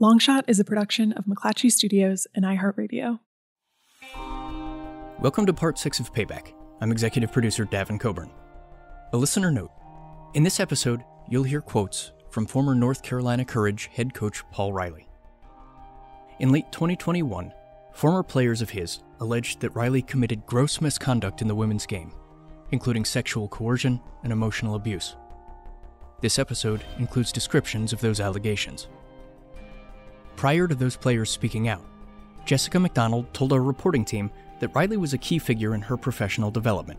Longshot is a production of McClatchy Studios and iHeartRadio. Welcome to part six of Payback. I'm executive producer Davin Coburn. A listener note In this episode, you'll hear quotes from former North Carolina Courage head coach Paul Riley. In late 2021, former players of his alleged that Riley committed gross misconduct in the women's game, including sexual coercion and emotional abuse. This episode includes descriptions of those allegations. Prior to those players speaking out, Jessica McDonald told our reporting team that Riley was a key figure in her professional development.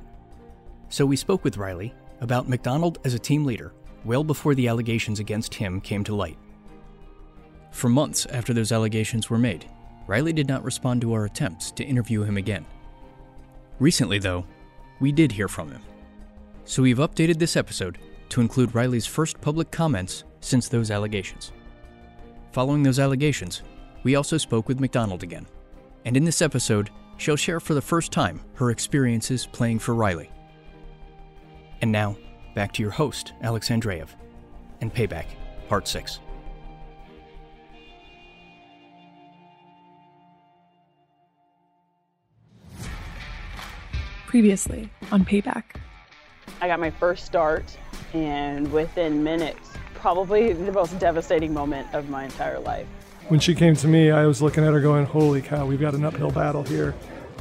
So we spoke with Riley about McDonald as a team leader well before the allegations against him came to light. For months after those allegations were made, Riley did not respond to our attempts to interview him again. Recently, though, we did hear from him. So we've updated this episode to include Riley's first public comments since those allegations. Following those allegations, we also spoke with McDonald again. And in this episode, she'll share for the first time her experiences playing for Riley. And now, back to your host, Alex Andrejev, and Payback, Part 6. Previously on Payback. I got my first start, and within minutes, probably the most devastating moment of my entire life. When she came to me, I was looking at her going, Holy cow, we've got an uphill battle here.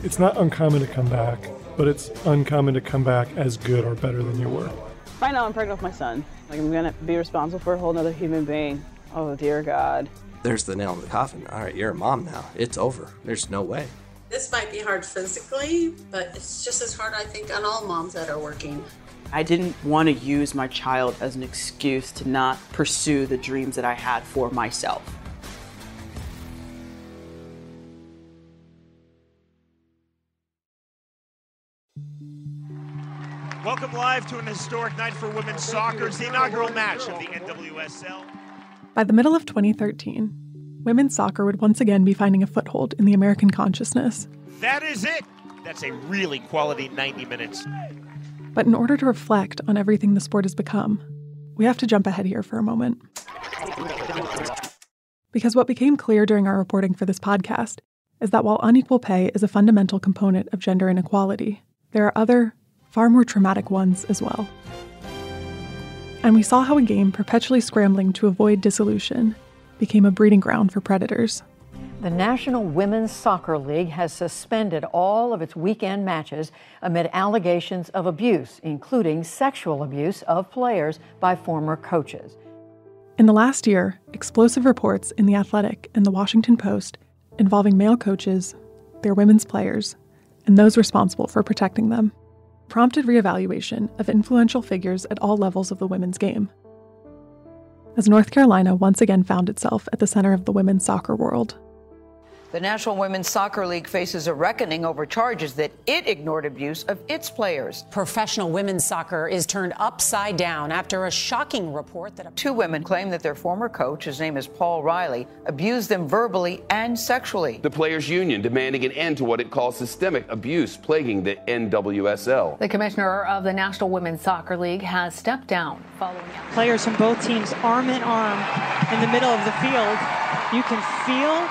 It's not uncommon to come back, but it's uncommon to come back as good or better than you were. Right now, I'm pregnant with my son. Like, I'm gonna be responsible for a whole other human being. Oh, dear God. There's the nail in the coffin. All right, you're a mom now. It's over. There's no way. This might be hard physically, but it's just as hard, I think, on all moms that are working. I didn't want to use my child as an excuse to not pursue the dreams that I had for myself. Welcome live to an historic night for women's soccer. It's the inaugural match of the NWSL. By the middle of 2013, women's soccer would once again be finding a foothold in the American consciousness. That is it. That's a really quality 90 minutes. But in order to reflect on everything the sport has become, we have to jump ahead here for a moment. Because what became clear during our reporting for this podcast is that while unequal pay is a fundamental component of gender inequality, there are other, far more traumatic ones as well. And we saw how a game perpetually scrambling to avoid dissolution became a breeding ground for predators. The National Women's Soccer League has suspended all of its weekend matches amid allegations of abuse, including sexual abuse of players by former coaches. In the last year, explosive reports in The Athletic and The Washington Post involving male coaches, their women's players, and those responsible for protecting them prompted reevaluation of influential figures at all levels of the women's game. As North Carolina once again found itself at the center of the women's soccer world. The National Women's Soccer League faces a reckoning over charges that it ignored abuse of its players. Professional women's soccer is turned upside down after a shocking report that two women claim that their former coach, his name is Paul Riley, abused them verbally and sexually. The players' union demanding an end to what it calls systemic abuse plaguing the NWSL. The commissioner of the National Women's Soccer League has stepped down following out. Players from both teams arm in arm in the middle of the field. You can feel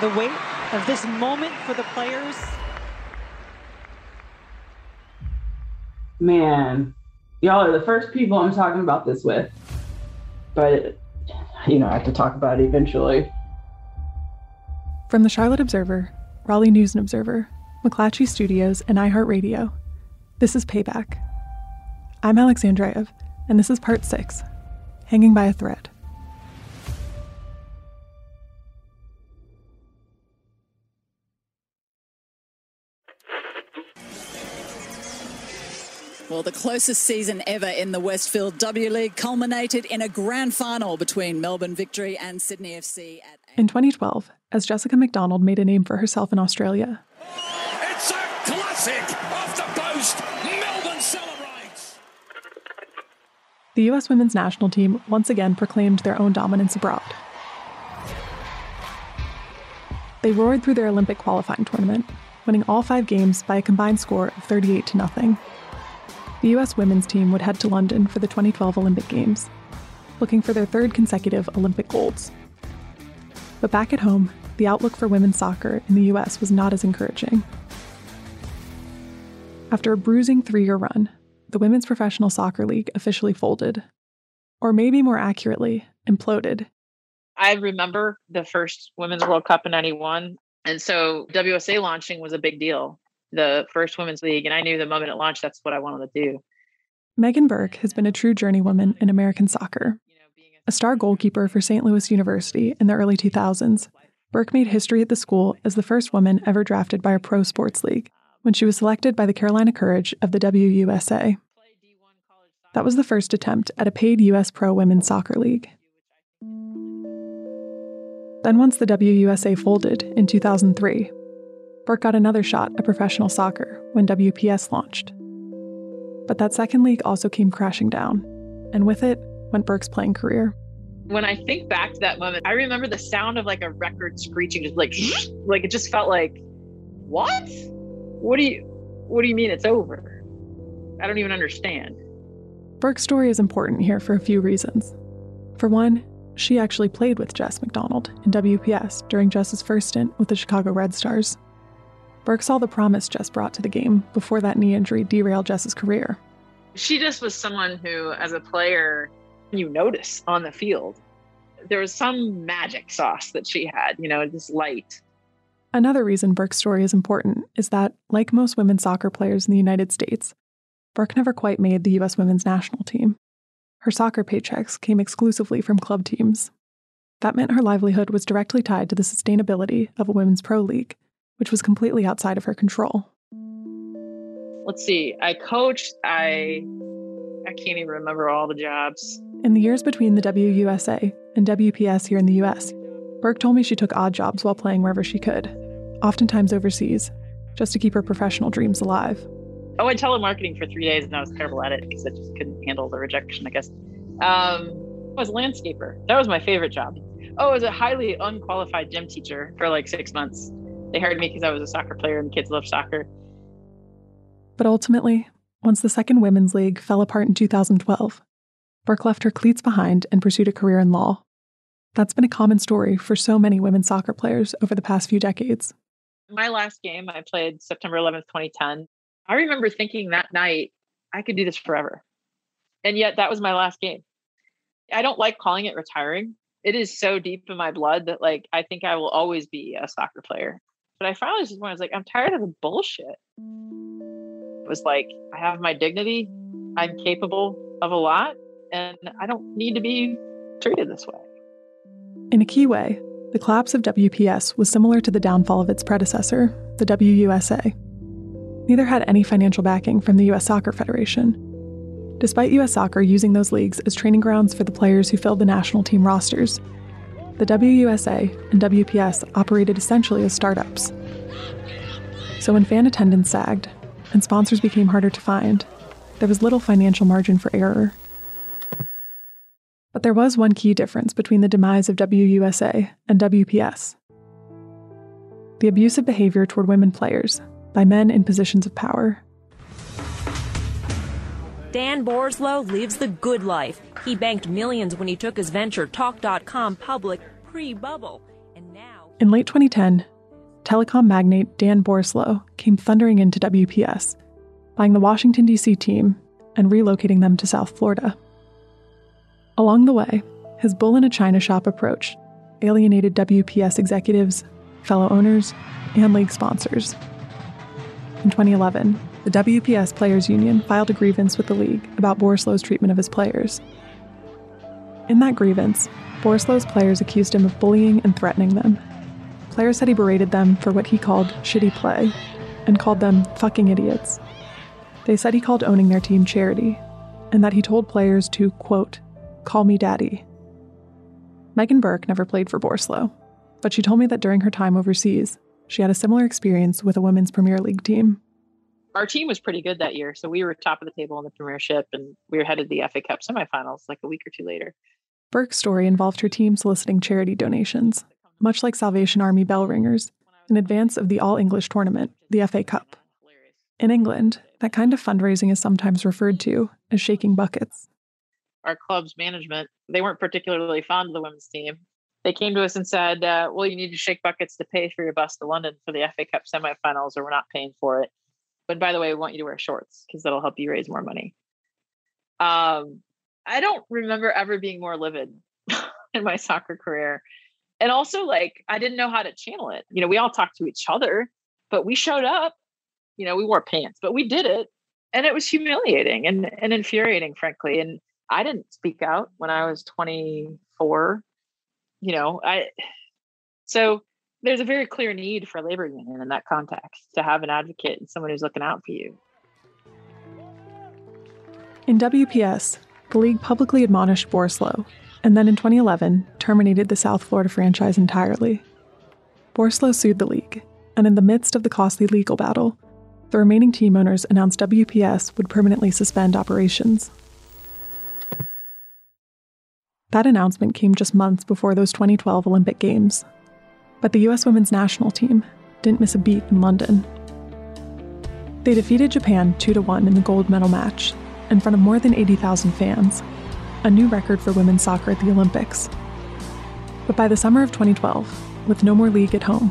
the weight of this moment for the players? Man, y'all are the first people I'm talking about this with. But, you know, I have to talk about it eventually. From the Charlotte Observer, Raleigh News and Observer, McClatchy Studios, and iHeartRadio, this is Payback. I'm Alex Andrejev, and this is part six Hanging by a Thread. The closest season ever in the Westfield W League culminated in a grand final between Melbourne Victory and Sydney FC. At in 2012, as Jessica McDonald made a name for herself in Australia. It's a classic off the post. Melbourne celebrates. The U.S. women's national team once again proclaimed their own dominance abroad. They roared through their Olympic qualifying tournament, winning all five games by a combined score of 38 to nothing the US women's team would head to London for the 2012 Olympic Games, looking for their third consecutive Olympic golds. But back at home, the outlook for women's soccer in the US was not as encouraging. After a bruising three year run, the Women's Professional Soccer League officially folded. Or maybe more accurately, imploded. I remember the first Women's World Cup in 91. And so WSA launching was a big deal the first women's league. And I knew the moment it launched, that's what I wanted to do. Megan Burke has been a true journeywoman in American soccer. A star goalkeeper for St. Louis University in the early 2000s, Burke made history at the school as the first woman ever drafted by a pro sports league when she was selected by the Carolina Courage of the WUSA. That was the first attempt at a paid U.S. pro women's soccer league. Then, once the WUSA folded in 2003, Burke got another shot at professional soccer when WPS launched. But that second league also came crashing down, and with it went Burke's playing career. When I think back to that moment, I remember the sound of like a record screeching, just like, like it just felt like, what? What do you, what do you mean it's over? I don't even understand. Burke's story is important here for a few reasons. For one, she actually played with Jess McDonald in WPS during Jess's first stint with the Chicago Red Stars. Burke saw the promise Jess brought to the game before that knee injury derailed Jess's career. She just was someone who, as a player, you notice on the field. There was some magic sauce that she had, you know, this light. Another reason Burke's story is important is that, like most women's soccer players in the United States, Burke never quite made the U.S. women's national team. Her soccer paychecks came exclusively from club teams. That meant her livelihood was directly tied to the sustainability of a women's pro league which was completely outside of her control. Let's see. I coached. I I can't even remember all the jobs. In the years between the WUSA and WPS here in the US, Burke told me she took odd jobs while playing wherever she could, oftentimes overseas, just to keep her professional dreams alive. Oh, I telemarketing for three days and I was terrible at it because I just couldn't handle the rejection, I guess. Um, I was a landscaper. That was my favorite job. Oh, I was a highly unqualified gym teacher for like six months. They hired me because I was a soccer player and kids love soccer. But ultimately, once the second women's league fell apart in 2012, Burke left her cleats behind and pursued a career in law. That's been a common story for so many women soccer players over the past few decades. My last game, I played September 11th, 2010. I remember thinking that night, I could do this forever. And yet, that was my last game. I don't like calling it retiring it is so deep in my blood that like I think I will always be a soccer player. But I finally just when I was like, I'm tired of the bullshit. It was like, I have my dignity, I'm capable of a lot, and I don't need to be treated this way. In a key way, the collapse of WPS was similar to the downfall of its predecessor, the WUSA. Neither had any financial backing from the U.S. Soccer Federation. Despite U.S. Soccer using those leagues as training grounds for the players who filled the national team rosters, the WUSA and WPS operated essentially as startups. So when fan attendance sagged and sponsors became harder to find, there was little financial margin for error. But there was one key difference between the demise of WUSA and WPS the abusive behavior toward women players by men in positions of power. Dan Borislow lives the good life. He banked millions when he took his venture Talk.com public pre bubble. And now. In late 2010, telecom magnate Dan Borislow came thundering into WPS, buying the Washington, D.C. team and relocating them to South Florida. Along the way, his bull in a china shop approach alienated WPS executives, fellow owners, and league sponsors. In 2011, the WPS Players Union filed a grievance with the league about Borislow's treatment of his players. In that grievance, Borislow's players accused him of bullying and threatening them. Players said he berated them for what he called shitty play and called them fucking idiots. They said he called owning their team charity and that he told players to, quote, call me daddy. Megan Burke never played for Borislow, but she told me that during her time overseas, she had a similar experience with a women's Premier League team. Our team was pretty good that year, so we were top of the table in the Premiership, and we were headed to the FA Cup semifinals like a week or two later. Burke's story involved her team soliciting charity donations, much like Salvation Army bell ringers, in advance of the All English tournament, the FA Cup. In England, that kind of fundraising is sometimes referred to as shaking buckets. Our club's management, they weren't particularly fond of the women's team. They came to us and said, uh, well, you need to shake buckets to pay for your bus to London for the FA Cup semifinals, or we're not paying for it. But by the way, we want you to wear shorts because that'll help you raise more money. Um, I don't remember ever being more livid in my soccer career. And also, like, I didn't know how to channel it. You know, we all talked to each other, but we showed up. You know, we wore pants, but we did it. And it was humiliating and, and infuriating, frankly. And I didn't speak out when I was 24. You know, I, so there's a very clear need for a labor union in that context to have an advocate and someone who's looking out for you. In WPS, the league publicly admonished Borislow, and then in 2011 terminated the South Florida franchise entirely. Borislow sued the league, and in the midst of the costly legal battle, the remaining team owners announced WPS would permanently suspend operations. That announcement came just months before those 2012 Olympic Games. But the US women's national team didn't miss a beat in London. They defeated Japan 2 to 1 in the gold medal match in front of more than 80,000 fans, a new record for women's soccer at the Olympics. But by the summer of 2012, with no more league at home,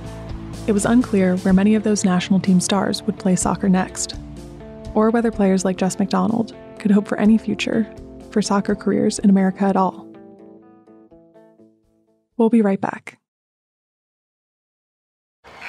it was unclear where many of those national team stars would play soccer next, or whether players like Jess McDonald could hope for any future for soccer careers in America at all. We'll be right back.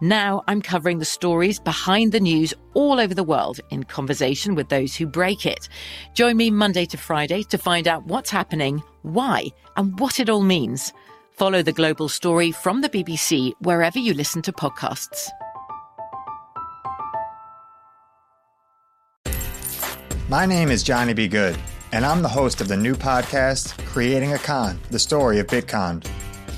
Now I'm covering the stories behind the news all over the world in conversation with those who break it. Join me Monday to Friday to find out what's happening, why, and what it all means. Follow the global story from the BBC wherever you listen to podcasts. My name is Johnny B. Good, and I'm the host of the new podcast, Creating a Con, the story of Bitcon.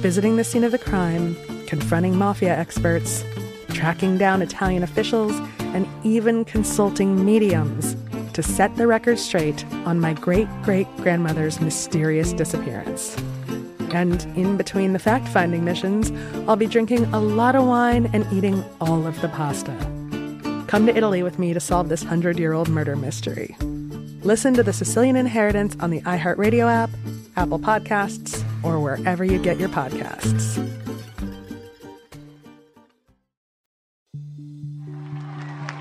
visiting the scene of the crime, confronting mafia experts, tracking down Italian officials, and even consulting mediums to set the record straight on my great great grandmother's mysterious disappearance. And in between the fact finding missions, I'll be drinking a lot of wine and eating all of the pasta. Come to Italy with me to solve this hundred year old murder mystery. Listen to The Sicilian Inheritance on the iHeartRadio app, Apple Podcasts, or wherever you get your podcasts.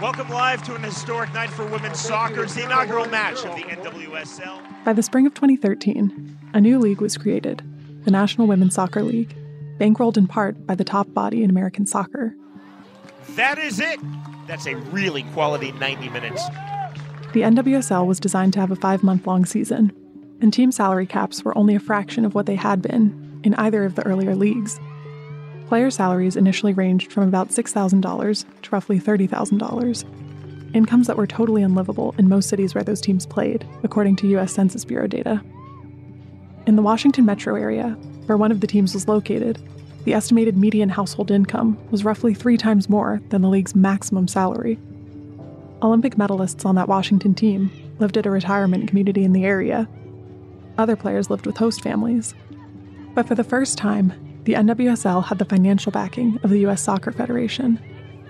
Welcome live to an historic night for women's soccer. It's the inaugural match of the NWSL. By the spring of 2013, a new league was created, the National Women's Soccer League, bankrolled in part by the top body in American soccer. That is it. That's a really quality 90 minutes. The NWSL was designed to have a five month long season, and team salary caps were only a fraction of what they had been in either of the earlier leagues. Player salaries initially ranged from about $6,000 to roughly $30,000, incomes that were totally unlivable in most cities where those teams played, according to U.S. Census Bureau data. In the Washington metro area, where one of the teams was located, the estimated median household income was roughly three times more than the league's maximum salary. Olympic medalists on that Washington team lived at a retirement community in the area other players lived with host families. But for the first time, the NWSL had the financial backing of the U.S. Soccer Federation.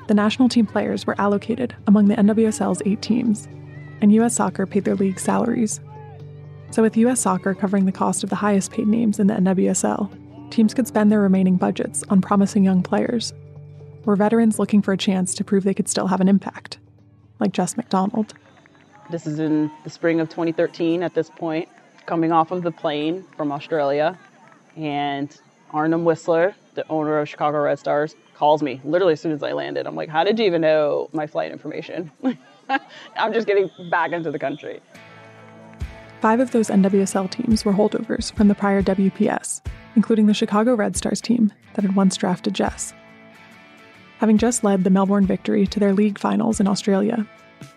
The national team players were allocated among the NWSL's eight teams, and U.S. Soccer paid their league salaries. So, with U.S. Soccer covering the cost of the highest paid names in the NWSL, teams could spend their remaining budgets on promising young players, or veterans looking for a chance to prove they could still have an impact, like Jess McDonald. This is in the spring of 2013 at this point coming off of the plane from Australia, and Arnim Whisler, the owner of Chicago Red Stars, calls me literally as soon as I landed. I'm like, How did you even know my flight information? I'm just getting back into the country. Five of those NWSL teams were holdovers from the prior WPS, including the Chicago Red Stars team that had once drafted Jess. Having just led the Melbourne victory to their league finals in Australia,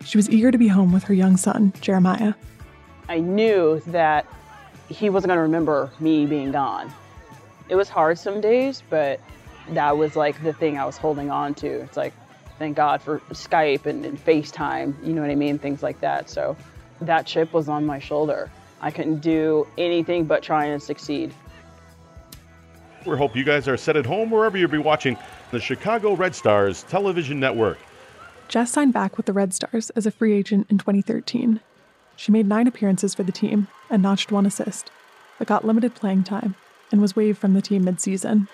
she was eager to be home with her young son, Jeremiah. I knew that he wasn't going to remember me being gone. It was hard some days, but that was like the thing I was holding on to. It's like, thank God for Skype and, and FaceTime, you know what I mean? Things like that. So that chip was on my shoulder. I couldn't do anything but try and succeed. We hope you guys are set at home wherever you'll be watching the Chicago Red Stars television network. Jess signed back with the Red Stars as a free agent in 2013 she made nine appearances for the team and notched one assist, but got limited playing time and was waived from the team mid-season.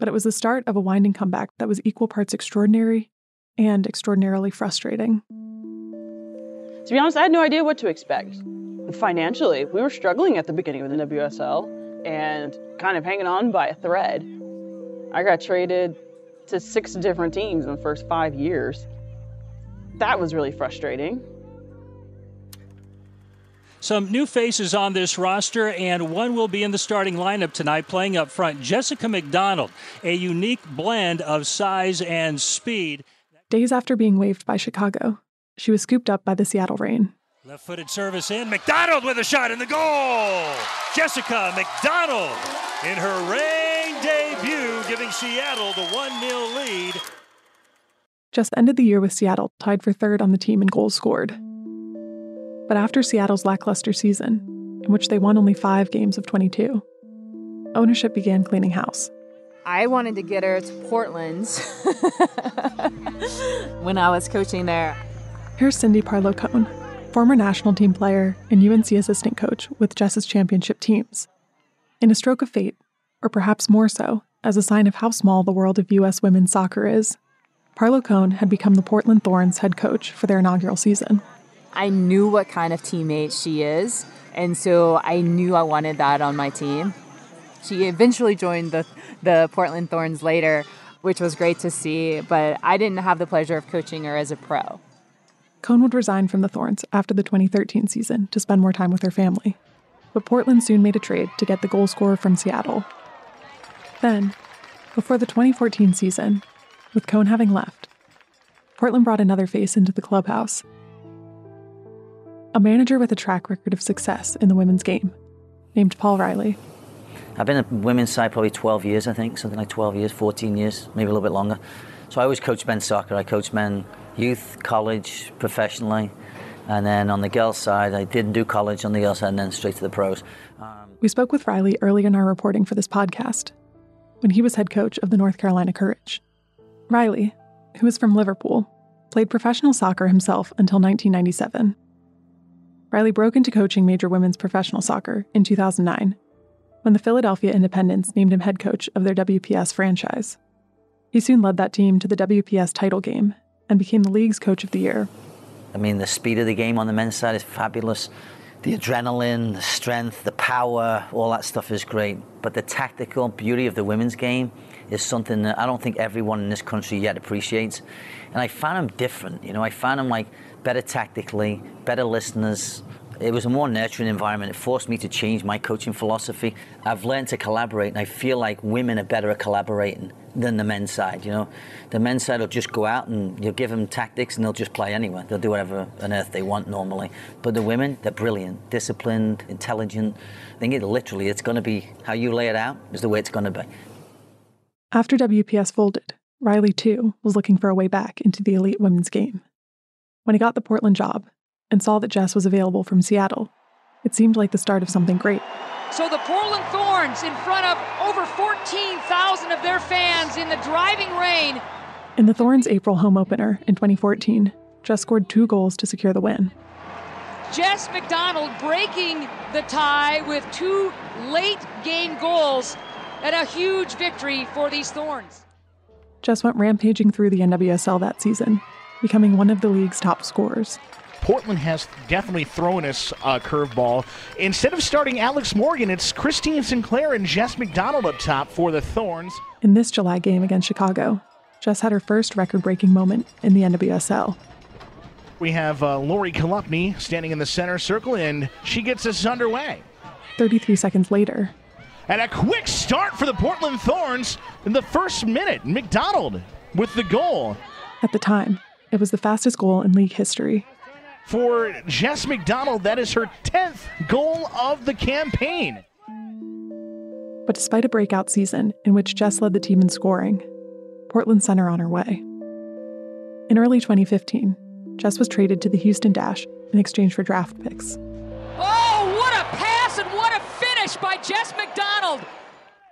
But it was the start of a winding comeback that was equal parts extraordinary and extraordinarily frustrating. To be honest, I had no idea what to expect. Financially, we were struggling at the beginning of the WSL and kind of hanging on by a thread. I got traded to six different teams in the first five years. That was really frustrating. Some new faces on this roster, and one will be in the starting lineup tonight playing up front. Jessica McDonald, a unique blend of size and speed. Days after being waived by Chicago, she was scooped up by the Seattle Reign. Left footed service in. McDonald with a shot in the goal. Jessica McDonald in her Reign debut, giving Seattle the 1 0 lead. Just ended the year with Seattle tied for third on the team in goals scored. But after Seattle's lackluster season, in which they won only five games of 22, ownership began cleaning house. I wanted to get her to Portland when I was coaching there. Here's Cindy Parlow Cone, former national team player and UNC assistant coach with Jess's championship teams. In a stroke of fate, or perhaps more so, as a sign of how small the world of U.S. women's soccer is, Parlow Cone had become the Portland Thorns head coach for their inaugural season. I knew what kind of teammate she is, and so I knew I wanted that on my team. She eventually joined the, the Portland Thorns later, which was great to see, but I didn't have the pleasure of coaching her as a pro. Cone would resign from the Thorns after the 2013 season to spend more time with her family. But Portland soon made a trade to get the goal scorer from Seattle. Then, before the 2014 season, with Cone having left, Portland brought another face into the clubhouse. A manager with a track record of success in the women's game, named Paul Riley. I've been at women's side probably 12 years, I think, something like 12 years, 14 years, maybe a little bit longer. So I always coach men's soccer. I coach men youth, college, professionally. And then on the girls' side, I didn't do college on the girls' side and then straight to the pros. Um, we spoke with Riley early in our reporting for this podcast when he was head coach of the North Carolina Courage. Riley, who is from Liverpool, played professional soccer himself until 1997. Riley broke into coaching major women's professional soccer in 2009 when the Philadelphia Independents named him head coach of their WPS franchise. He soon led that team to the WPS title game and became the league's coach of the year. I mean, the speed of the game on the men's side is fabulous. The adrenaline, the strength, the power, all that stuff is great. But the tactical beauty of the women's game is something that I don't think everyone in this country yet appreciates. And I found them different. You know, I found them like better tactically, better listeners, it was a more nurturing environment. It forced me to change my coaching philosophy. I've learned to collaborate, and I feel like women are better at collaborating than the men's side. You know, the men's side will just go out and you'll give them tactics, and they'll just play anywhere. They'll do whatever on earth they want normally. But the women, they're brilliant, disciplined, intelligent. I think it literally, it's going to be how you lay it out is the way it's going to be. After WPS folded, Riley too was looking for a way back into the elite women's game. When he got the Portland job, and saw that Jess was available from Seattle. It seemed like the start of something great. So the Portland Thorns in front of over 14,000 of their fans in the driving rain. In the Thorns April home opener in 2014, Jess scored two goals to secure the win. Jess McDonald breaking the tie with two late game goals and a huge victory for these Thorns. Jess went rampaging through the NWSL that season, becoming one of the league's top scorers. Portland has definitely thrown us a curveball. Instead of starting Alex Morgan, it's Christine Sinclair and Jess McDonald up top for the Thorns. In this July game against Chicago, Jess had her first record breaking moment in the NWSL. We have uh, Lori Chalupny standing in the center circle, and she gets us underway. 33 seconds later. And a quick start for the Portland Thorns in the first minute. McDonald with the goal. At the time, it was the fastest goal in league history for Jess McDonald. That is her 10th goal of the campaign. But despite a breakout season in which Jess led the team in scoring, Portland sent her on her way. In early 2015, Jess was traded to the Houston Dash in exchange for draft picks. Oh, what a pass and what a finish by Jess McDonald!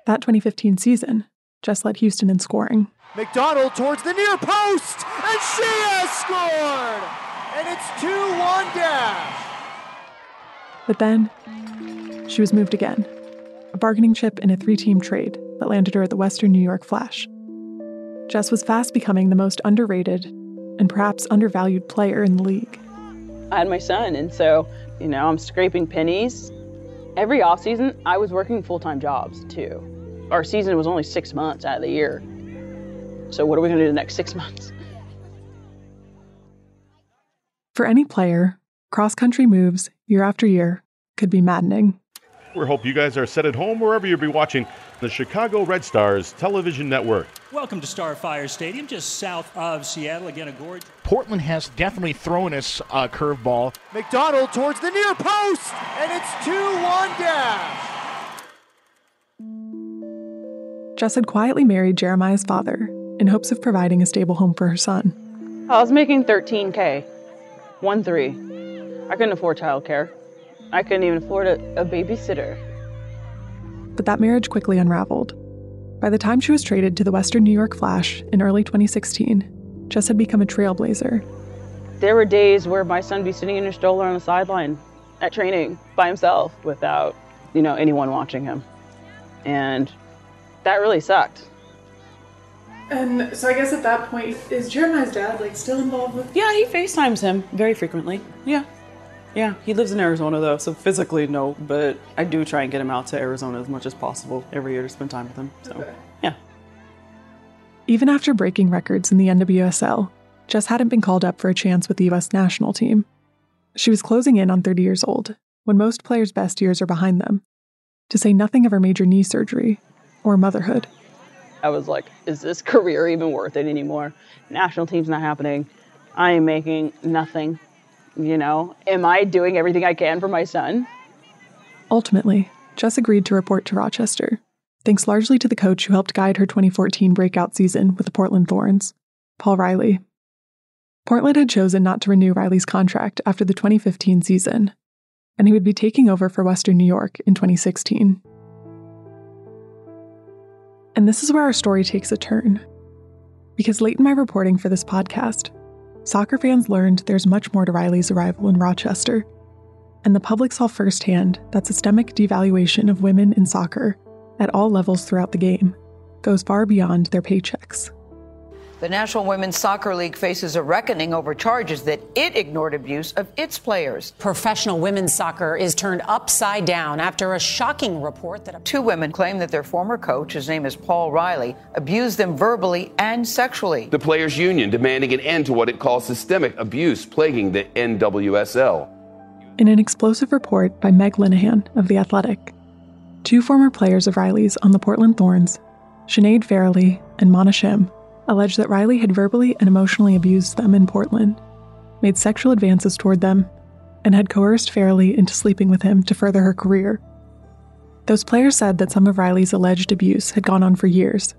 That 2015 season, Jess led Houston in scoring. McDonald towards the near post, and she has scored! and it's 2 1 dash. But then, she was moved again. A bargaining chip in a three team trade that landed her at the Western New York Flash. Jess was fast becoming the most underrated and perhaps undervalued player in the league. I had my son, and so, you know, I'm scraping pennies. Every off season, I was working full time jobs too. Our season was only six months out of the year. So, what are we going to do the next six months? For any player, Cross country moves, year after year, could be maddening. We hope you guys are set at home wherever you'll be watching the Chicago Red Stars television network. Welcome to Starfire Stadium, just south of Seattle. Again, a gorge. Portland has definitely thrown us a curveball. McDonald towards the near post, and it's 2 1 dash. Jess had quietly married Jeremiah's father in hopes of providing a stable home for her son. I was making 13K. 1 3. I couldn't afford childcare. I couldn't even afford a, a babysitter. But that marriage quickly unraveled. By the time she was traded to the Western New York Flash in early 2016, Jess had become a trailblazer. There were days where my son would be sitting in a stroller on the sideline at training by himself without, you know, anyone watching him. And that really sucked. And so I guess at that point, is Jeremiah's dad like still involved with? Yeah, he FaceTimes him very frequently. Yeah. Yeah, he lives in Arizona though, so physically no, but I do try and get him out to Arizona as much as possible every year to spend time with him. So, okay. yeah. Even after breaking records in the NWSL, Jess hadn't been called up for a chance with the US national team. She was closing in on 30 years old, when most players' best years are behind them, to say nothing of her major knee surgery or motherhood. I was like, is this career even worth it anymore? National team's not happening. I am making nothing. You know, am I doing everything I can for my son? Ultimately, Jess agreed to report to Rochester, thanks largely to the coach who helped guide her 2014 breakout season with the Portland Thorns, Paul Riley. Portland had chosen not to renew Riley's contract after the 2015 season, and he would be taking over for Western New York in 2016. And this is where our story takes a turn. Because late in my reporting for this podcast, soccer fans learned there's much more to Riley's arrival in Rochester, and the public saw firsthand that systemic devaluation of women in soccer at all levels throughout the game goes far beyond their paychecks. The National Women's Soccer League faces a reckoning over charges that it ignored abuse of its players. Professional women's soccer is turned upside down after a shocking report that two women claim that their former coach, his name is Paul Riley, abused them verbally and sexually. The players' union demanding an end to what it calls systemic abuse plaguing the NWSL. In an explosive report by Meg Linehan of The Athletic, two former players of Riley's on the Portland Thorns, Sinead Farrelly and Mana Shim, alleged that Riley had verbally and emotionally abused them in Portland, made sexual advances toward them, and had coerced Farrelly into sleeping with him to further her career. Those players said that some of Riley's alleged abuse had gone on for years,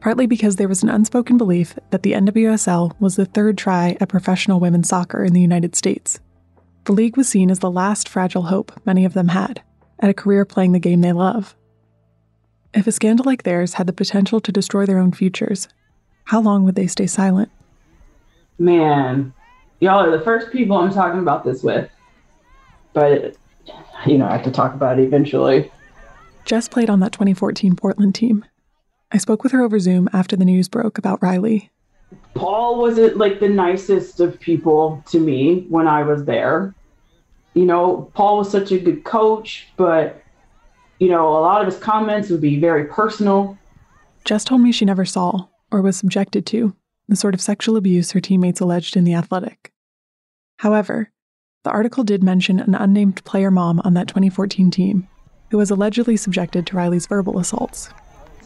partly because there was an unspoken belief that the NWSL was the third try at professional women's soccer in the United States. The league was seen as the last fragile hope many of them had at a career playing the game they love. If a scandal like theirs had the potential to destroy their own futures, how long would they stay silent? Man, y'all are the first people I'm talking about this with. But, you know, I have to talk about it eventually. Jess played on that 2014 Portland team. I spoke with her over Zoom after the news broke about Riley. Paul wasn't like the nicest of people to me when I was there. You know, Paul was such a good coach, but, you know, a lot of his comments would be very personal. Jess told me she never saw or was subjected to, the sort of sexual abuse her teammates alleged in The Athletic. However, the article did mention an unnamed player mom on that 2014 team who was allegedly subjected to Riley's verbal assaults.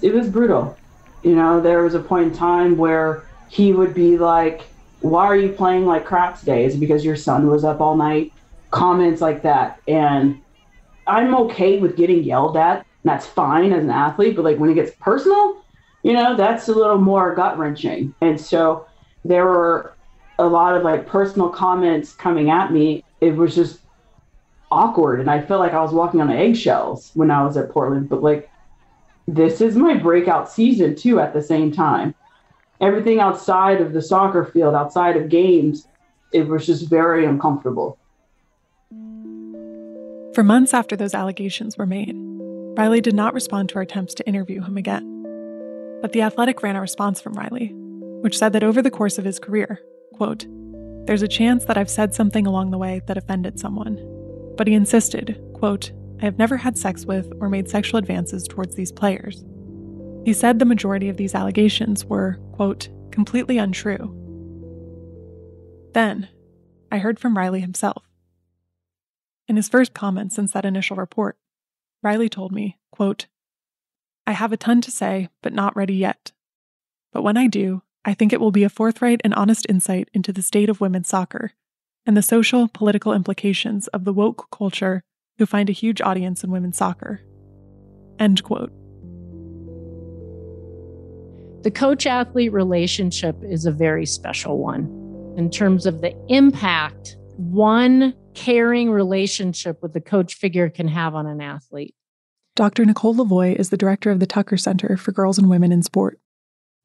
It was brutal. You know, there was a point in time where he would be like, Why are you playing like crap today? Is because your son was up all night? Comments like that. And I'm okay with getting yelled at. That's fine as an athlete, but like when it gets personal, you know, that's a little more gut wrenching. And so there were a lot of like personal comments coming at me. It was just awkward. And I felt like I was walking on eggshells when I was at Portland. But like, this is my breakout season too at the same time. Everything outside of the soccer field, outside of games, it was just very uncomfortable. For months after those allegations were made, Riley did not respond to our attempts to interview him again. But The Athletic ran a response from Riley, which said that over the course of his career, quote, there's a chance that I've said something along the way that offended someone. But he insisted, quote, I have never had sex with or made sexual advances towards these players. He said the majority of these allegations were, quote, completely untrue. Then, I heard from Riley himself. In his first comment since that initial report, Riley told me, quote, I have a ton to say, but not ready yet. But when I do, I think it will be a forthright and honest insight into the state of women's soccer and the social, political implications of the woke culture who find a huge audience in women's soccer. End quote. The coach athlete relationship is a very special one in terms of the impact one caring relationship with the coach figure can have on an athlete. Dr. Nicole LaVoi is the director of the Tucker Center for Girls and Women in Sport.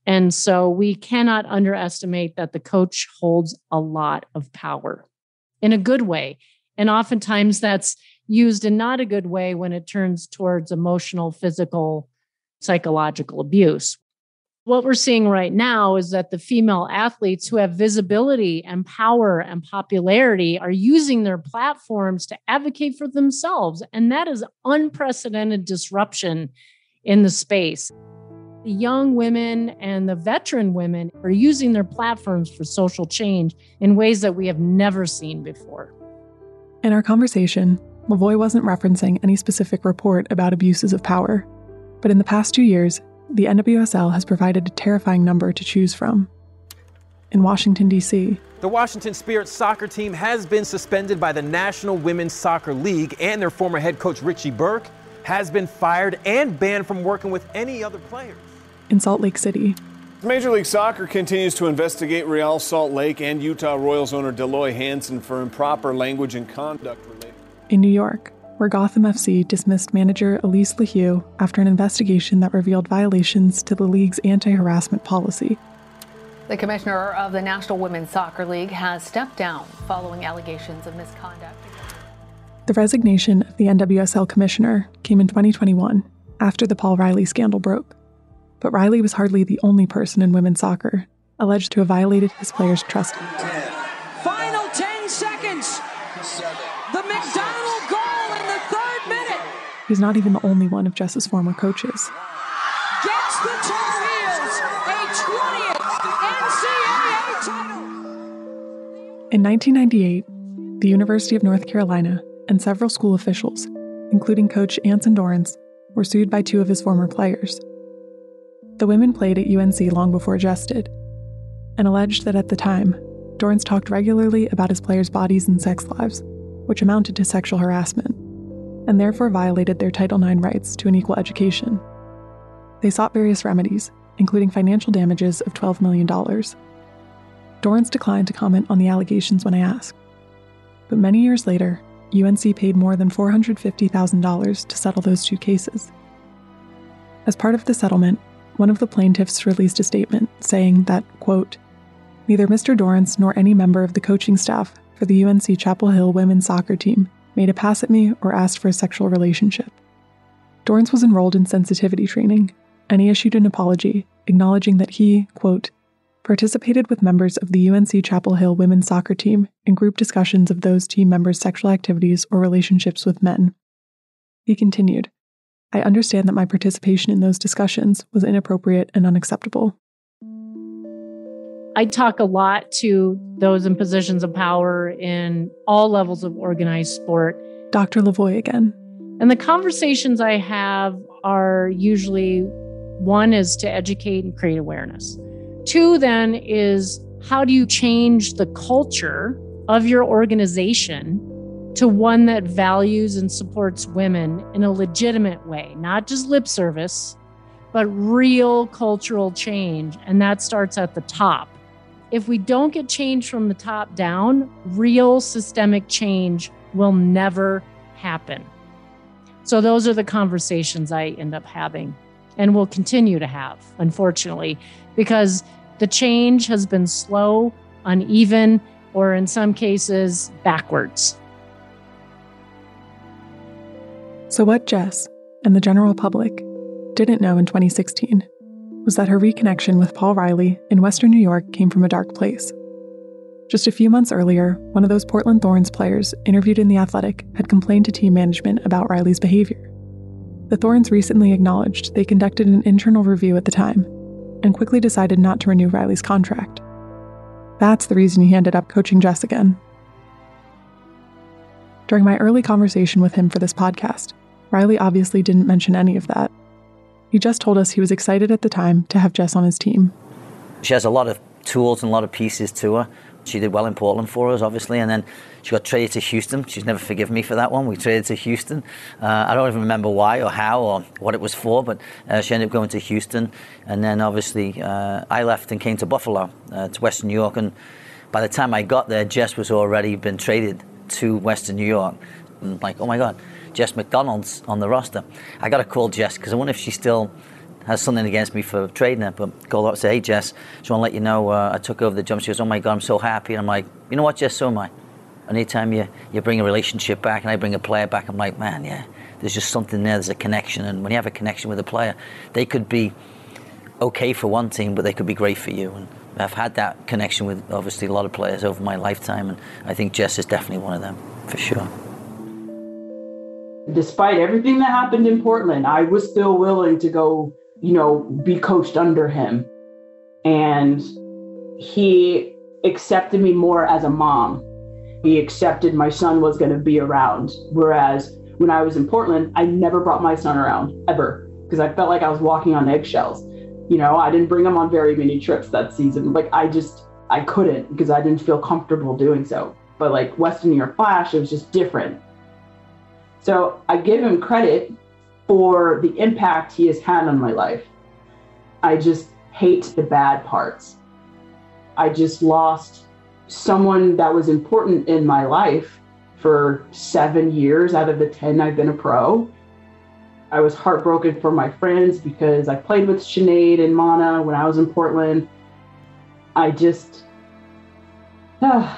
And so we cannot underestimate that the coach holds a lot of power in a good way. And oftentimes that's used in not a good way when it turns towards emotional, physical, psychological abuse. What we're seeing right now is that the female athletes who have visibility and power and popularity are using their platforms to advocate for themselves. And that is unprecedented disruption in the space. The young women and the veteran women are using their platforms for social change in ways that we have never seen before. In our conversation, LaVoi wasn't referencing any specific report about abuses of power. But in the past two years, the NWSL has provided a terrifying number to choose from. In Washington, D.C., the Washington Spirit soccer team has been suspended by the National Women's Soccer League, and their former head coach Richie Burke has been fired and banned from working with any other players. In Salt Lake City, Major League Soccer continues to investigate Real Salt Lake and Utah Royals owner Dell Loy Hansen for improper language and conduct related. In New York, where Gotham FC dismissed manager Alyse LaHue after an investigation that revealed violations to the league's anti harassment policy. The commissioner of the National Women's Soccer League has stepped down following allegations of misconduct. The resignation of the NWSL commissioner came in 2021 after the Paul Riley scandal broke. But Riley was hardly the only person in women's soccer alleged to have violated his players' trust. Final 10 seconds. The McDonald goal in the third minute. He's not even the only one of Jess's former coaches. Gets the Tar Heels a 20th NCAA title. In 1998, the University of North Carolina and several school officials, including coach Anson Dorrance, were sued by two of his former players. The women played at UNC long before Jess did, and alleged that at the time, Dorrance talked regularly about his players' bodies and sex lives, which amounted to sexual harassment, and therefore violated their Title IX rights to an equal education. They sought various remedies, including financial damages of $12 million. Dorrance declined to comment on the allegations when I asked. But many years later, UNC paid more than $450,000 to settle those two cases. As part of the settlement, one of the plaintiffs released a statement saying that, quote, neither Mr. Dorrance nor any member of the coaching staff for the UNC Chapel Hill women's soccer team made a pass at me or asked for a sexual relationship. Dorrance was enrolled in sensitivity training, and he issued an apology, acknowledging that he, quote, participated with members of the UNC Chapel Hill women's soccer team in group discussions of those team members' sexual activities or relationships with men. He continued, I understand that my participation in those discussions was inappropriate and unacceptable. I talk a lot to those in positions of power in all levels of organized sport. Dr. LaVoi again. And the conversations I have are usually one is to educate and create awareness. Two, then, is how do you change the culture of your organization to one that values and supports women in a legitimate way, not just lip service, but real cultural change. And that starts at the top. If we don't get change from the top down, real systemic change will never happen. So, those are the conversations I end up having and will continue to have, unfortunately, because the change has been slow, uneven, or in some cases, backwards. So, what Jess and the general public didn't know in 2016 was that her reconnection with Paul Riley in Western New York came from a dark place. Just a few months earlier, one of those Portland Thorns players interviewed in The Athletic had complained to team management about Riley's behavior. The Thorns recently acknowledged they conducted an internal review at the time and quickly decided not to renew Riley's contract. That's the reason he ended up coaching Jess again. During my early conversation with him for this podcast, Riley obviously didn't mention any of that. He just told us he was excited at the time to have Jess on his team. She has a lot of tools and a lot of pieces to her. She did well in Portland for us, obviously, and then she got traded to Houston. She's never forgiven me for that one. We traded to Houston. Uh, I don't even remember why or how or what it was for, but uh, she ended up going to Houston. And then obviously uh, I left and came to Buffalo, uh, to Western New York. And by the time I got there, Jess was already been traded to Western New York. And like, oh my God, Jess McDonald's on the roster. I got to call Jess because I wonder if she still has something against me for trading her. But called up and said, hey, Jess, just want to let you know uh, I took over the jump. She goes, oh my God, I'm so happy. And I'm like, you know what, Jess, so am I. Anytime you, you bring a relationship back and I bring a player back, I'm like, man, yeah, there's just something there. There's a connection. And when you have a connection with a player, they could be okay for one team, but they could be great for you. And I've had that connection with obviously a lot of players over my lifetime, and I think Jess is definitely one of them for sure. Despite everything that happened in Portland, I was still willing to go, you know, be coached under him. And he accepted me more as a mom. He accepted my son was going to be around. Whereas when I was in Portland, I never brought my son around ever because I felt like I was walking on eggshells. You know, I didn't bring him on very many trips that season. Like I just I couldn't because I didn't feel comfortable doing so. But like Western New York Flash, it was just different. So I give him credit for the impact he has had on my life. I just hate the bad parts. I just lost someone that was important in my life for seven years out of the 10 I've been a pro. I was heartbroken for my friends because I played with Sinead and Mana when I was in Portland. I just. Uh,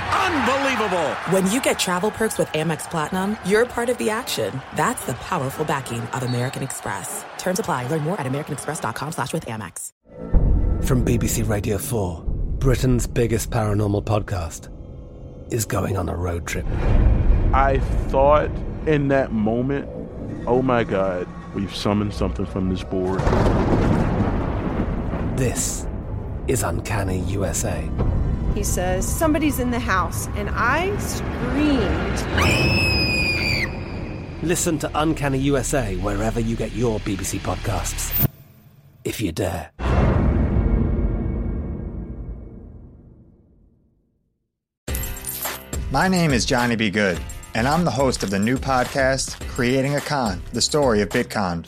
Unbelievable! When you get travel perks with Amex Platinum, you're part of the action. That's the powerful backing of American Express. Terms apply. Learn more at americanexpress.com slash with Amex. From BBC Radio 4, Britain's biggest paranormal podcast is going on a road trip. I thought in that moment, oh my God, we've summoned something from this board. This is Uncanny USA. He says, Somebody's in the house, and I screamed. Listen to Uncanny USA wherever you get your BBC podcasts, if you dare. My name is Johnny B. Good, and I'm the host of the new podcast, Creating a Con The Story of Bitcon.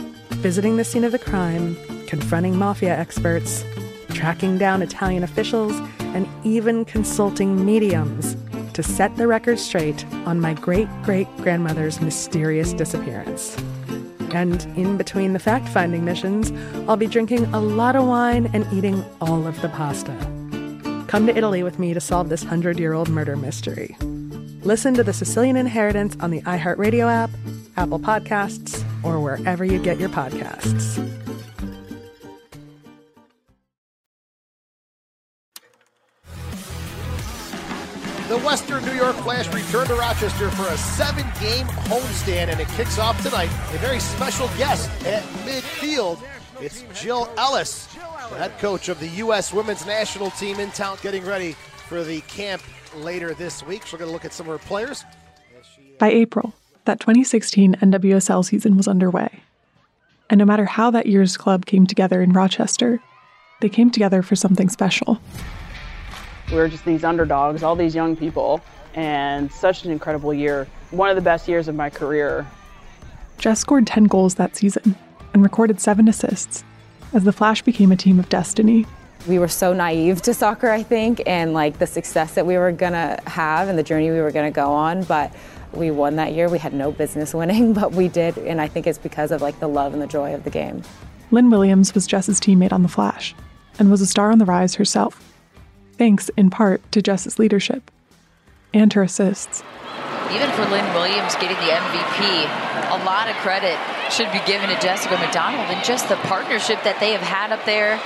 visiting the scene of the crime, confronting mafia experts, tracking down Italian officials, and even consulting mediums to set the record straight on my great great grandmother's mysterious disappearance. And in between the fact finding missions, I'll be drinking a lot of wine and eating all of the pasta. Come to Italy with me to solve this 100 year old murder mystery. Listen to The Sicilian Inheritance on the iHeartRadio app, Apple Podcasts, or wherever you get your podcasts. The Western New York Flash return to Rochester for a seven game homestand, and it kicks off tonight. A very special guest at midfield. It's Jill Ellis, head coach of the U.S. women's national team in town, getting ready for the camp later this week. We're going to look at some of her players. By April, that 2016 NWSL season was underway. And no matter how that year's club came together in Rochester, they came together for something special. We were just these underdogs, all these young people, and such an incredible year. One of the best years of my career. Jess scored 10 goals that season and recorded seven assists as the Flash became a team of destiny. We were so naive to soccer, I think, and like the success that we were gonna have and the journey we were gonna go on. But we won that year. We had no business winning, but we did, and I think it's because of like the love and the joy of the game. Lynn Williams was Jess's teammate on the Flash and was a star on the rise herself thanks in part to Jess's leadership and her assists. Even for Lynn Williams getting the MVP, a lot of credit should be given to Jessica McDonald and just the partnership that they have had up there.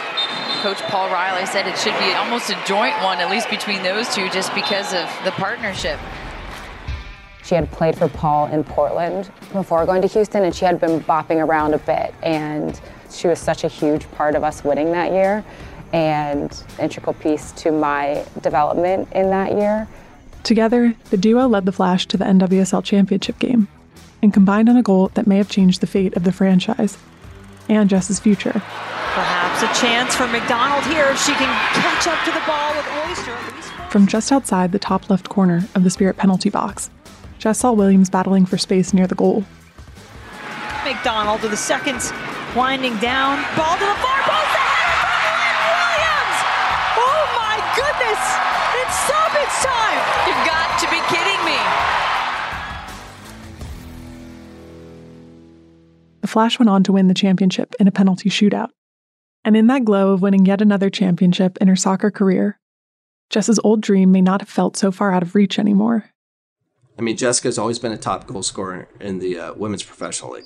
Coach Paul Riley said it should be almost a joint one, at least between those two, just because of the partnership. She had played for Paul in Portland before going to Houston, and she had been bopping around a bit. And she was such a huge part of us winning that year and integral piece to my development in that year. Together, the duo led the Flash to the NWSL championship game and combined on a goal that may have changed the fate of the franchise and Jess's future. Perhaps a chance for McDonald here if she can catch up to the ball with Oyster. From just outside the top left corner of the Spirit penalty box, Jess saw Williams battling for space near the goal. McDonald to the seconds, winding down, ball to the far post. Williams! Oh my goodness! It's stoppage time! You've got to be kidding me! The Flash went on to win the championship in a penalty shootout. And in that glow of winning yet another championship in her soccer career, Jess's old dream may not have felt so far out of reach anymore. I mean, Jessica's always been a top goal scorer in the uh, women's professional league.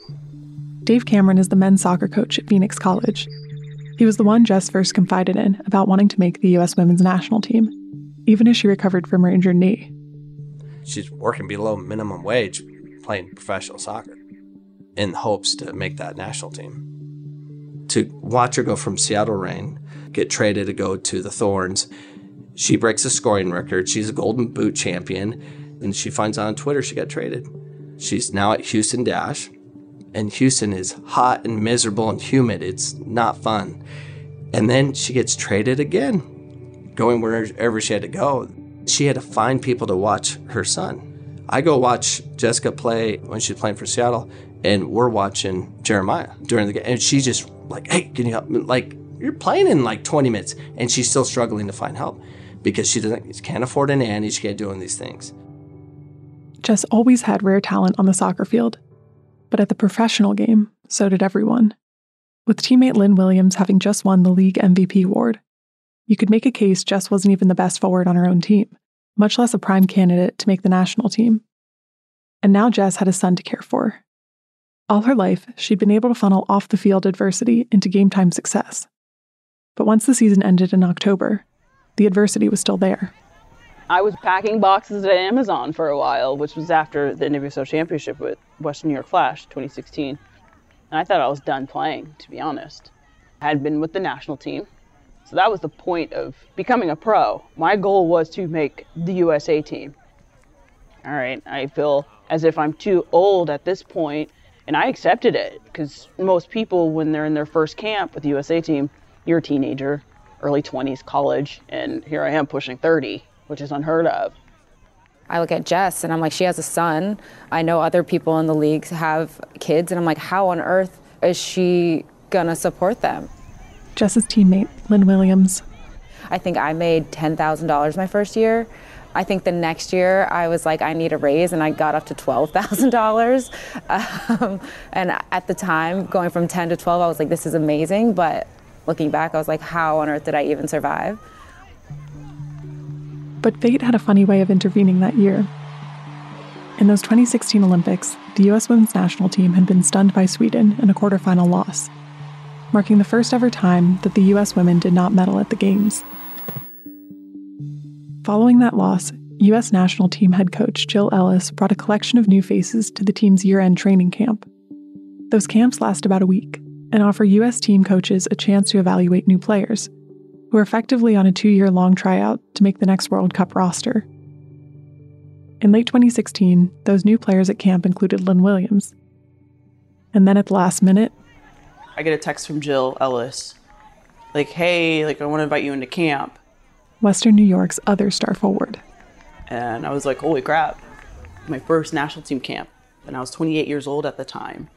Dave Cameron is the men's soccer coach at Phoenix College, he was the one Jess first confided in about wanting to make the U.S. women's national team, even as she recovered from her injured knee. She's working below minimum wage playing professional soccer in hopes to make that national team. To watch her go from Seattle Reign, get traded to go to the Thorns, she breaks a scoring record. She's a Golden Boot champion, and she finds out on Twitter she got traded. She's now at Houston Dash, and Houston is hot and miserable and humid. It's not fun. And then she gets traded again, going wherever she had to go. She had to find people to watch her son. I go watch Jessica play when she's playing for Seattle, and we're watching Jeremiah during the game. And she's just like, hey, can you help me? Like, you're playing in like 20 minutes, and she's still struggling to find help because she doesn't can't afford a nanny. She can't do these things. Jess always had rare talent on the soccer field, but at the professional game, so did everyone. With teammate Lynn Williams having just won the league MVP award, you could make a case Jess wasn't even the best forward on her own team, much less a prime candidate to make the national team. And now Jess had a son to care for. All her life, she'd been able to funnel off the field adversity into game time success. But once the season ended in October, the adversity was still there. I was packing boxes at Amazon for a while, which was after the NWSL Championship with Western New York Flash 2016. And I thought I was done playing, to be honest. I had been with the national team. So that was the point of becoming a pro. My goal was to make the USA team. All right, I feel as if I'm too old at this point, and I accepted it because most people, when they're in their first camp with the USA team, you're a teenager, early 20s, college, and here I am pushing 30 which is unheard of. I look at Jess and I'm like, she has a son. I know other people in the league have kids, and I'm like, how on earth is she gonna support them? Jess's teammate, Lynn Williams. I think I made $10,000 my first year, I think the next year I was like, I need a raise, and I got up to $12,000. Um, and at the time, going from 10 to 12, I was like, this is amazing. But looking back, I was like, how on earth did I even survive? But fate had a funny way of intervening that year. In those 2016 Olympics, the U.S. women's national team had been stunned by Sweden in a quarterfinal loss, marking the first ever time that the U.S. women did not medal at the Games. Following that loss, U.S. national team head coach Jill Ellis brought a collection of new faces to the team's year end training camp. Those camps last about a week and offer U.S. team coaches a chance to evaluate new players, who are effectively on a two year long tryout to make the next World Cup roster. In late 2016, those new players at camp included Lynn Williams. And then at the last minute, I get a text from Jill Ellis, like, "Hey, like I want to invite you into camp." Western New York's other star forward. And I was like, "Holy crap. My first national team camp." And I was 28 years old at the time.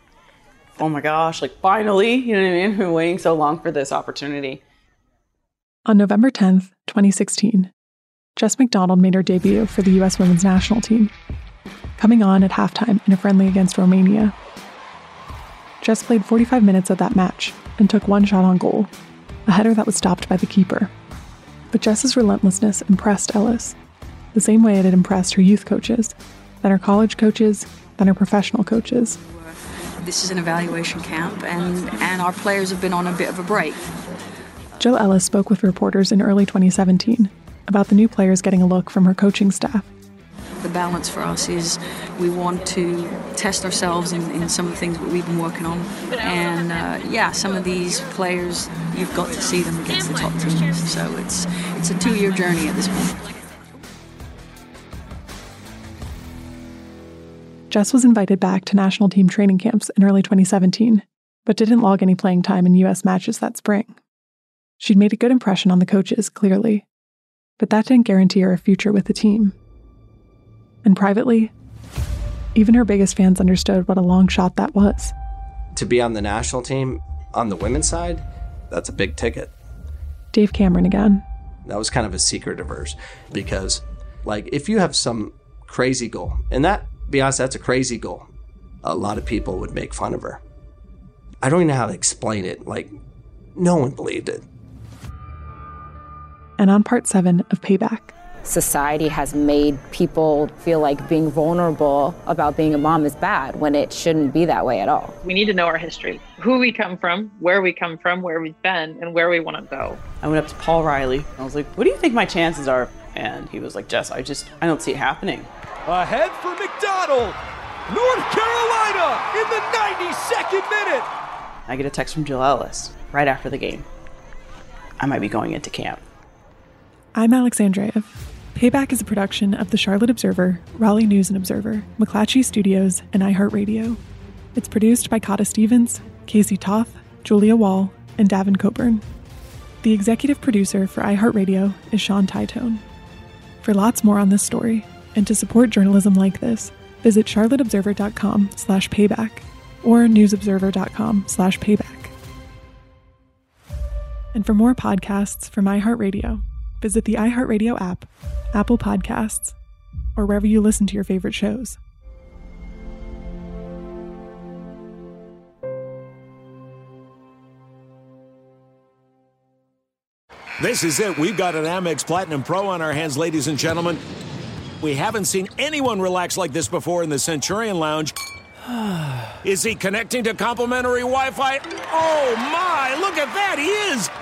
Oh my gosh, like finally, you know what I mean? I've been waiting so long for this opportunity. On November 10th, 2016, Jess McDonald made her debut for the U.S. women's national team, coming on at halftime in a friendly against Romania. Jess played 45 minutes of that match and took one shot on goal, a header that was stopped by the keeper. But Jess's relentlessness impressed Ellis, the same way it had impressed her youth coaches, then her college coaches, then her professional coaches. This is an evaluation camp, and, and our players have been on a bit of a break. Jill Ellis spoke with reporters in early 2017 about the new players getting a look from her coaching staff. The balance for us is we want to test ourselves in, in some of the things that we've been working on. And uh, yeah, some of these players, you've got to see them against the top teams. So it's, it's a two year journey at this point. Jess was invited back to national team training camps in early 2017, but didn't log any playing time in U.S. matches that spring. She'd made a good impression on the coaches, clearly, but that didn't guarantee her a future with the team. And privately, even her biggest fans understood what a long shot that was. To be on the national team on the women's side, that's a big ticket. Dave Cameron again. That was kind of a secret of hers because, like, if you have some crazy goal, and that, be honest, that's a crazy goal, a lot of people would make fun of her. I don't even know how to explain it. Like, no one believed it. And on part seven of Payback, society has made people feel like being vulnerable about being a mom is bad when it shouldn't be that way at all. We need to know our history, who we come from, where we come from, where we've been, and where we want to go. I went up to Paul Riley. I was like, "What do you think my chances are?" And he was like, "Jess, I just I don't see it happening." Ahead for McDonald, North Carolina in the 92nd minute. I get a text from Jill Ellis right after the game. I might be going into camp. I'm Alex Andrejev. Payback is a production of the Charlotte Observer, Raleigh News and Observer, McClatchy Studios, and iHeartRadio. It's produced by Kata Stevens, Casey Toth, Julia Wall, and Davin Coburn. The executive producer for iHeartRadio is Sean Titone. For lots more on this story, and to support journalism like this, visit charlotteobserver.com slash payback or newsobserver.com slash payback. And for more podcasts from iHeartRadio, visit the iHeartRadio app, Apple Podcasts, or wherever you listen to your favorite shows. This is it. We've got an Amex Platinum Pro on our hands, ladies and gentlemen. We haven't seen anyone relax like this before in the Centurion Lounge. Is he connecting to complimentary Wi Fi? Oh my, look at that, he is!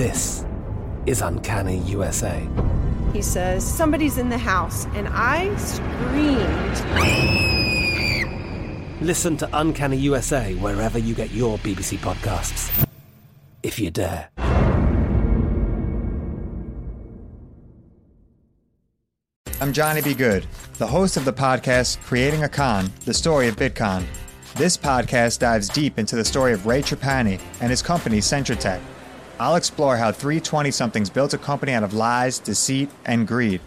This is Uncanny USA. He says, Somebody's in the house, and I screamed. Listen to Uncanny USA wherever you get your BBC podcasts, if you dare. I'm Johnny B. Good, the host of the podcast Creating a Con, the story of Bitcoin. This podcast dives deep into the story of Ray Trapani and his company Centra Tech. I'll explore how 320 somethings built a company out of lies, deceit, and greed.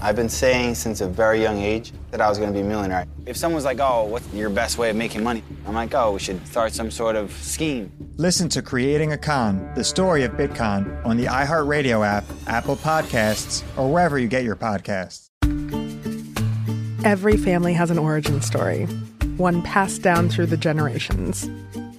I've been saying since a very young age that I was going to be a millionaire. If someone's like, oh, what's your best way of making money? I'm like, oh, we should start some sort of scheme. Listen to Creating a Con, the story of Bitcoin on the iHeartRadio app, Apple Podcasts, or wherever you get your podcasts. Every family has an origin story, one passed down through the generations.